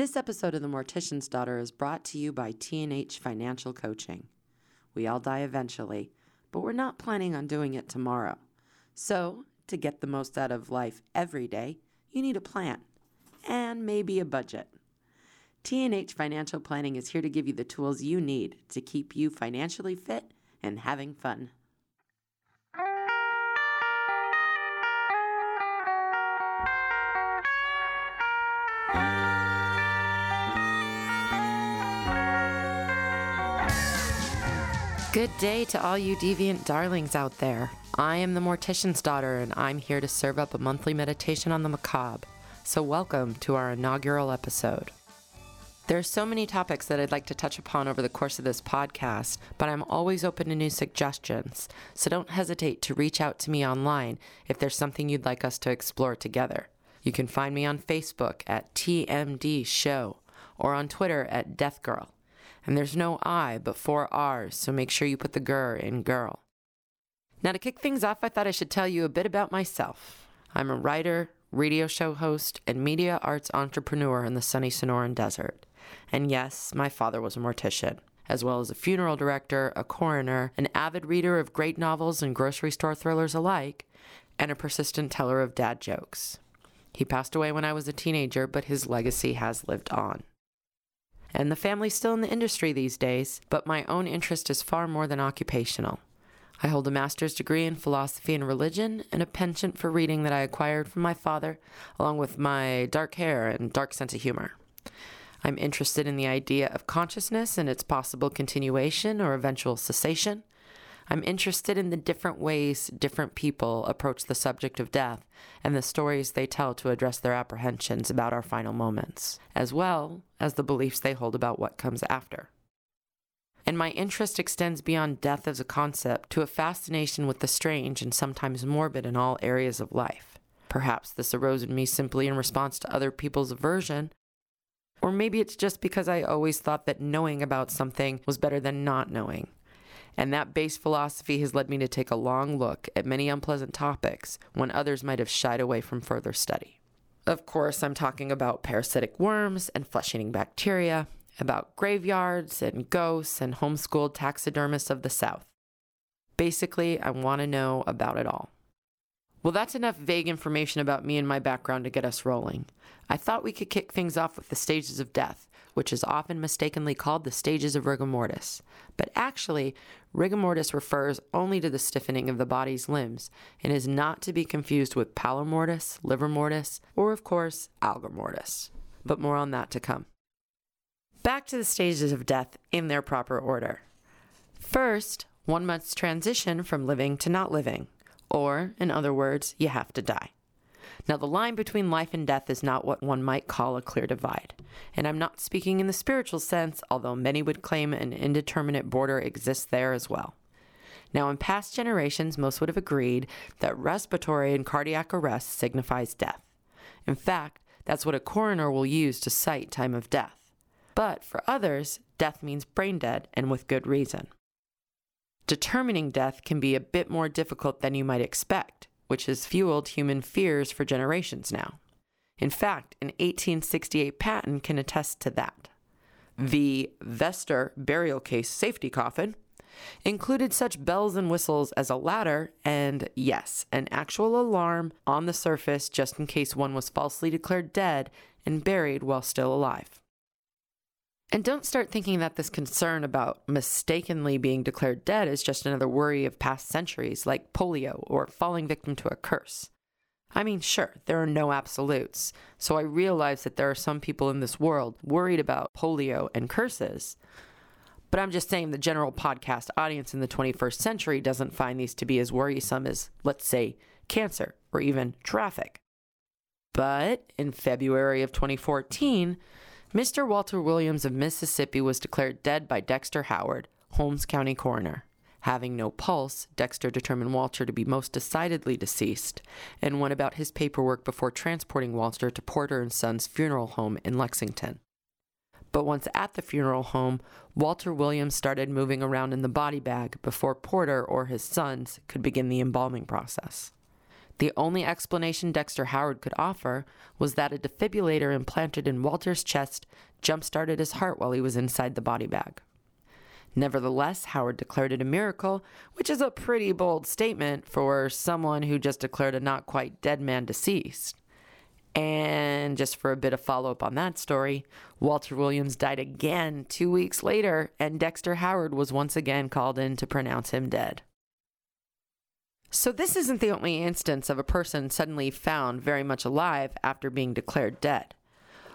This episode of The Mortician's Daughter is brought to you by T&H Financial Coaching. We all die eventually, but we're not planning on doing it tomorrow. So, to get the most out of life every day, you need a plan and maybe a budget. T&H Financial Planning is here to give you the tools you need to keep you financially fit and having fun. Good day to all you deviant darlings out there. I am the Mortician's Daughter, and I'm here to serve up a monthly meditation on the macabre. So, welcome to our inaugural episode. There are so many topics that I'd like to touch upon over the course of this podcast, but I'm always open to new suggestions, so don't hesitate to reach out to me online if there's something you'd like us to explore together. You can find me on Facebook at TMD Show or on Twitter at Death Girl. And there's no I, but four R's, so make sure you put the gur in girl. Now, to kick things off, I thought I should tell you a bit about myself. I'm a writer, radio show host, and media arts entrepreneur in the sunny Sonoran Desert. And yes, my father was a mortician, as well as a funeral director, a coroner, an avid reader of great novels and grocery store thrillers alike, and a persistent teller of dad jokes. He passed away when I was a teenager, but his legacy has lived on. And the family's still in the industry these days, but my own interest is far more than occupational. I hold a master's degree in philosophy and religion and a penchant for reading that I acquired from my father, along with my dark hair and dark sense of humor. I'm interested in the idea of consciousness and its possible continuation or eventual cessation. I'm interested in the different ways different people approach the subject of death and the stories they tell to address their apprehensions about our final moments, as well as the beliefs they hold about what comes after. And my interest extends beyond death as a concept to a fascination with the strange and sometimes morbid in all areas of life. Perhaps this arose in me simply in response to other people's aversion, or maybe it's just because I always thought that knowing about something was better than not knowing. And that base philosophy has led me to take a long look at many unpleasant topics when others might have shied away from further study. Of course, I'm talking about parasitic worms and flesh eating bacteria, about graveyards and ghosts and homeschooled taxidermists of the South. Basically, I want to know about it all. Well, that's enough vague information about me and my background to get us rolling. I thought we could kick things off with the stages of death, which is often mistakenly called the stages of rigor mortis. But actually, rigor mortis refers only to the stiffening of the body's limbs and is not to be confused with pallor mortis, livor mortis, or, of course, algor mortis. But more on that to come. Back to the stages of death in their proper order. First, one must transition from living to not living, or, in other words, you have to die. Now, the line between life and death is not what one might call a clear divide. And I'm not speaking in the spiritual sense, although many would claim an indeterminate border exists there as well. Now, in past generations, most would have agreed that respiratory and cardiac arrest signifies death. In fact, that's what a coroner will use to cite time of death. But for others, death means brain dead, and with good reason. Determining death can be a bit more difficult than you might expect, which has fueled human fears for generations now. In fact, an 1868 patent can attest to that. The Vester burial case safety coffin included such bells and whistles as a ladder and, yes, an actual alarm on the surface just in case one was falsely declared dead and buried while still alive. And don't start thinking that this concern about mistakenly being declared dead is just another worry of past centuries, like polio or falling victim to a curse. I mean, sure, there are no absolutes, so I realize that there are some people in this world worried about polio and curses. But I'm just saying the general podcast audience in the 21st century doesn't find these to be as worrisome as, let's say, cancer or even traffic. But in February of 2014, Mr. Walter Williams of Mississippi was declared dead by Dexter Howard, Holmes County coroner. Having no pulse, Dexter determined Walter to be most decidedly deceased and went about his paperwork before transporting Walter to Porter and Sons Funeral Home in Lexington. But once at the funeral home, Walter Williams started moving around in the body bag before Porter or his sons could begin the embalming process. The only explanation Dexter Howard could offer was that a defibrillator implanted in Walter's chest jump started his heart while he was inside the body bag. Nevertheless, Howard declared it a miracle, which is a pretty bold statement for someone who just declared a not quite dead man deceased. And just for a bit of follow up on that story, Walter Williams died again two weeks later, and Dexter Howard was once again called in to pronounce him dead. So, this isn't the only instance of a person suddenly found very much alive after being declared dead.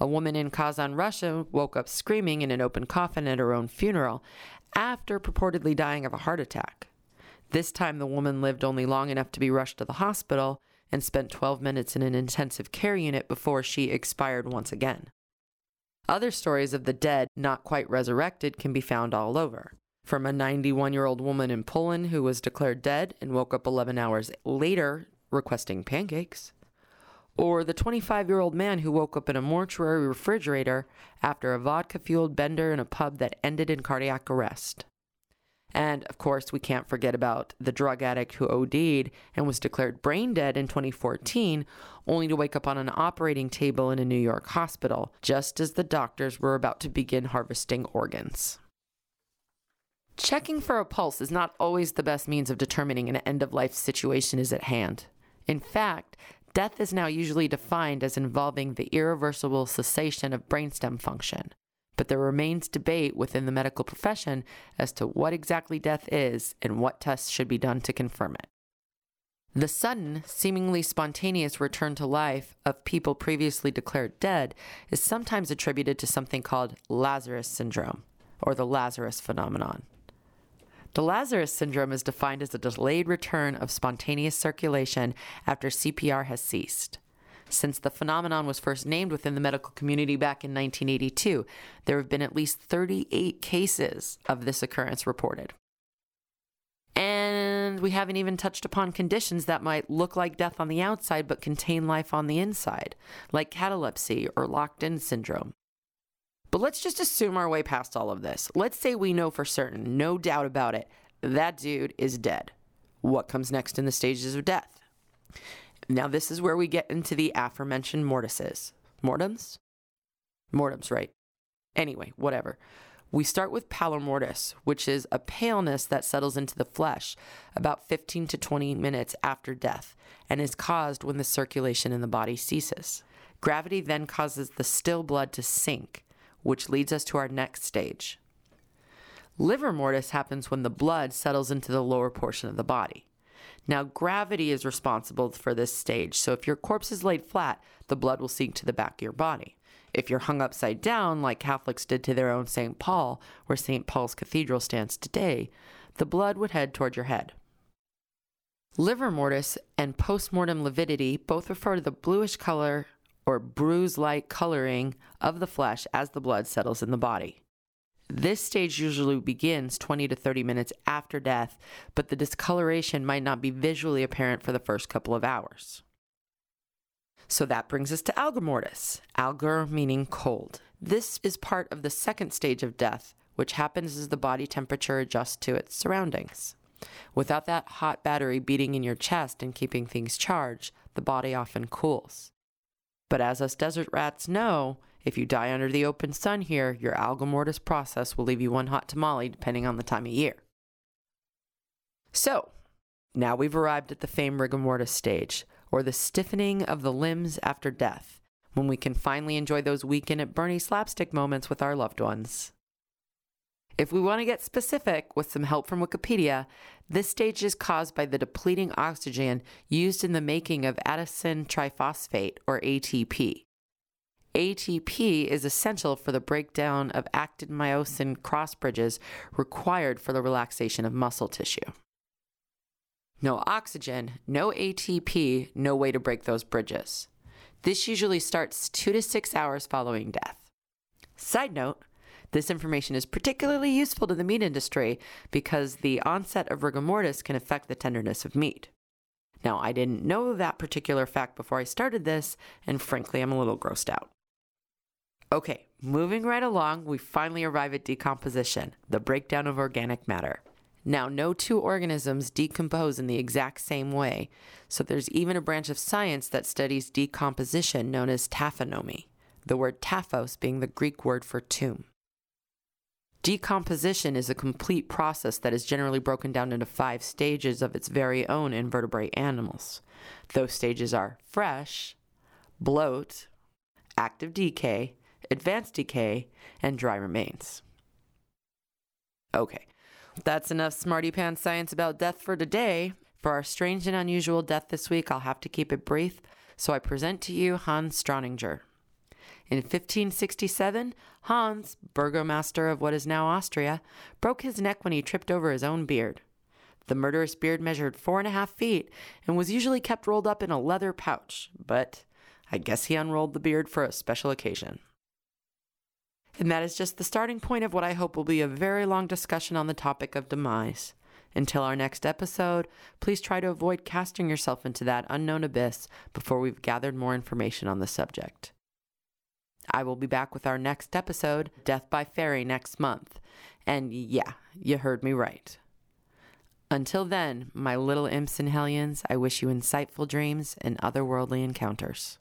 A woman in Kazan, Russia woke up screaming in an open coffin at her own funeral after purportedly dying of a heart attack. This time, the woman lived only long enough to be rushed to the hospital and spent 12 minutes in an intensive care unit before she expired once again. Other stories of the dead not quite resurrected can be found all over. From a 91 year old woman in Poland who was declared dead and woke up 11 hours later requesting pancakes, or the 25 year old man who woke up in a mortuary refrigerator after a vodka fueled bender in a pub that ended in cardiac arrest. And of course, we can't forget about the drug addict who OD'd and was declared brain dead in 2014, only to wake up on an operating table in a New York hospital, just as the doctors were about to begin harvesting organs. Checking for a pulse is not always the best means of determining an end of life situation is at hand. In fact, death is now usually defined as involving the irreversible cessation of brainstem function but there remains debate within the medical profession as to what exactly death is and what tests should be done to confirm it. The sudden, seemingly spontaneous return to life of people previously declared dead is sometimes attributed to something called Lazarus syndrome, or the Lazarus phenomenon. The Lazarus syndrome is defined as a delayed return of spontaneous circulation after CPR has ceased. Since the phenomenon was first named within the medical community back in 1982, there have been at least 38 cases of this occurrence reported. And we haven't even touched upon conditions that might look like death on the outside but contain life on the inside, like catalepsy or locked in syndrome. But let's just assume our way past all of this. Let's say we know for certain, no doubt about it, that dude is dead. What comes next in the stages of death? Now, this is where we get into the aforementioned mortises. Mortems? Mortems, right. Anyway, whatever. We start with pallor mortis, which is a paleness that settles into the flesh about 15 to 20 minutes after death and is caused when the circulation in the body ceases. Gravity then causes the still blood to sink, which leads us to our next stage. Livor mortis happens when the blood settles into the lower portion of the body. Now, gravity is responsible for this stage, so if your corpse is laid flat, the blood will sink to the back of your body. If you're hung upside down, like Catholics did to their own St. Paul, where St. Paul's Cathedral stands today, the blood would head toward your head. Livor mortis and postmortem lividity both refer to the bluish color or bruise like coloring of the flesh as the blood settles in the body. This stage usually begins 20 to 30 minutes after death, but the discoloration might not be visually apparent for the first couple of hours. So that brings us to algor mortis, algor meaning cold. This is part of the second stage of death, which happens as the body temperature adjusts to its surroundings. Without that hot battery beating in your chest and keeping things charged, the body often cools. But as us desert rats know, if you die under the open sun here, your algor mortis process will leave you one hot tamale depending on the time of year. So, now we've arrived at the famed rigor mortis stage, or the stiffening of the limbs after death, when we can finally enjoy those weekend at Bernie slapstick moments with our loved ones. If we want to get specific with some help from Wikipedia, this stage is caused by the depleting oxygen used in the making of adenosine triphosphate, or ATP. ATP is essential for the breakdown of actin myosin cross bridges required for the relaxation of muscle tissue. No oxygen, no ATP, no way to break those bridges. This usually starts two to six hours following death. Side note, this information is particularly useful to the meat industry because the onset of rigor mortis can affect the tenderness of meat. Now, I didn't know that particular fact before I started this, and frankly, I'm a little grossed out. Okay, moving right along, we finally arrive at decomposition, the breakdown of organic matter. Now, no two organisms decompose in the exact same way, so there's even a branch of science that studies decomposition known as taphonomy, the word taphos being the Greek word for tomb. Decomposition is a complete process that is generally broken down into five stages of its very own invertebrate animals. Those stages are fresh, bloat, active decay, advanced decay, and dry remains. Okay, that's enough smarty pants science about death for today. For our strange and unusual death this week, I'll have to keep it brief, so I present to you Hans Steininger. In 1567, Hans, burgomaster of what is now Austria, broke his neck when he tripped over his own beard. The murderous beard measured four and a half feet and was usually kept rolled up in a leather pouch, but I guess he unrolled the beard for a special occasion. And that is just the starting point of what I hope will be a very long discussion on the topic of demise. Until our next episode, please try to avoid casting yourself into that unknown abyss before we've gathered more information on the subject. I will be back with our next episode, Death by Fairy, next month. And yeah, you heard me right. Until then, my little imps and hellions, I wish you insightful dreams and otherworldly encounters.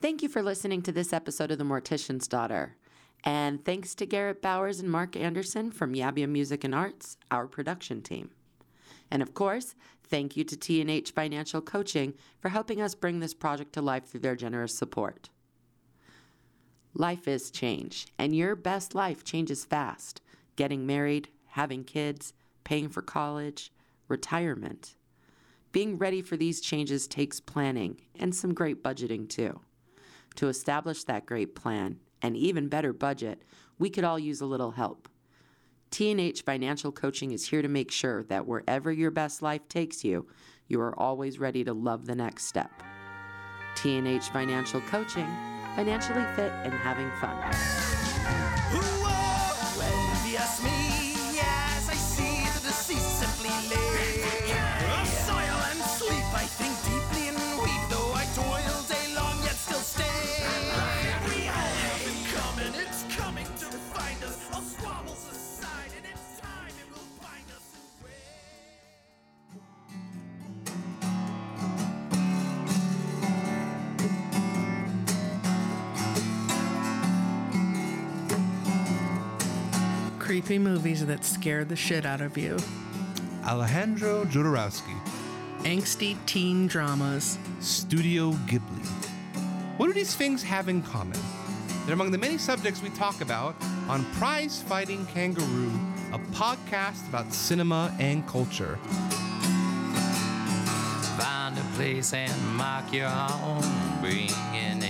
Thank you for listening to this episode of The Mortician's Daughter. And thanks to Garrett Bowers and Mark Anderson from Yabia Music and Arts, our production team. And of course, thank you to T&H Financial Coaching for helping us bring this project to life through their generous support. Life is change, and your best life changes fast. Getting married, having kids, paying for college, retirement. Being ready for these changes takes planning and some great budgeting too. To establish that great plan and even better budget, we could all use a little help. T&H Financial Coaching is here to make sure that wherever your best life takes you, you are always ready to love the next step. T&H Financial Coaching, financially fit and having fun. Creepy movies that scare the shit out of you. Alejandro Jodorowsky, Angsty teen dramas. Studio Ghibli. What do these things have in common? They're among the many subjects we talk about on Prize Fighting Kangaroo, a podcast about cinema and culture. Find a place and mark your own. Bring it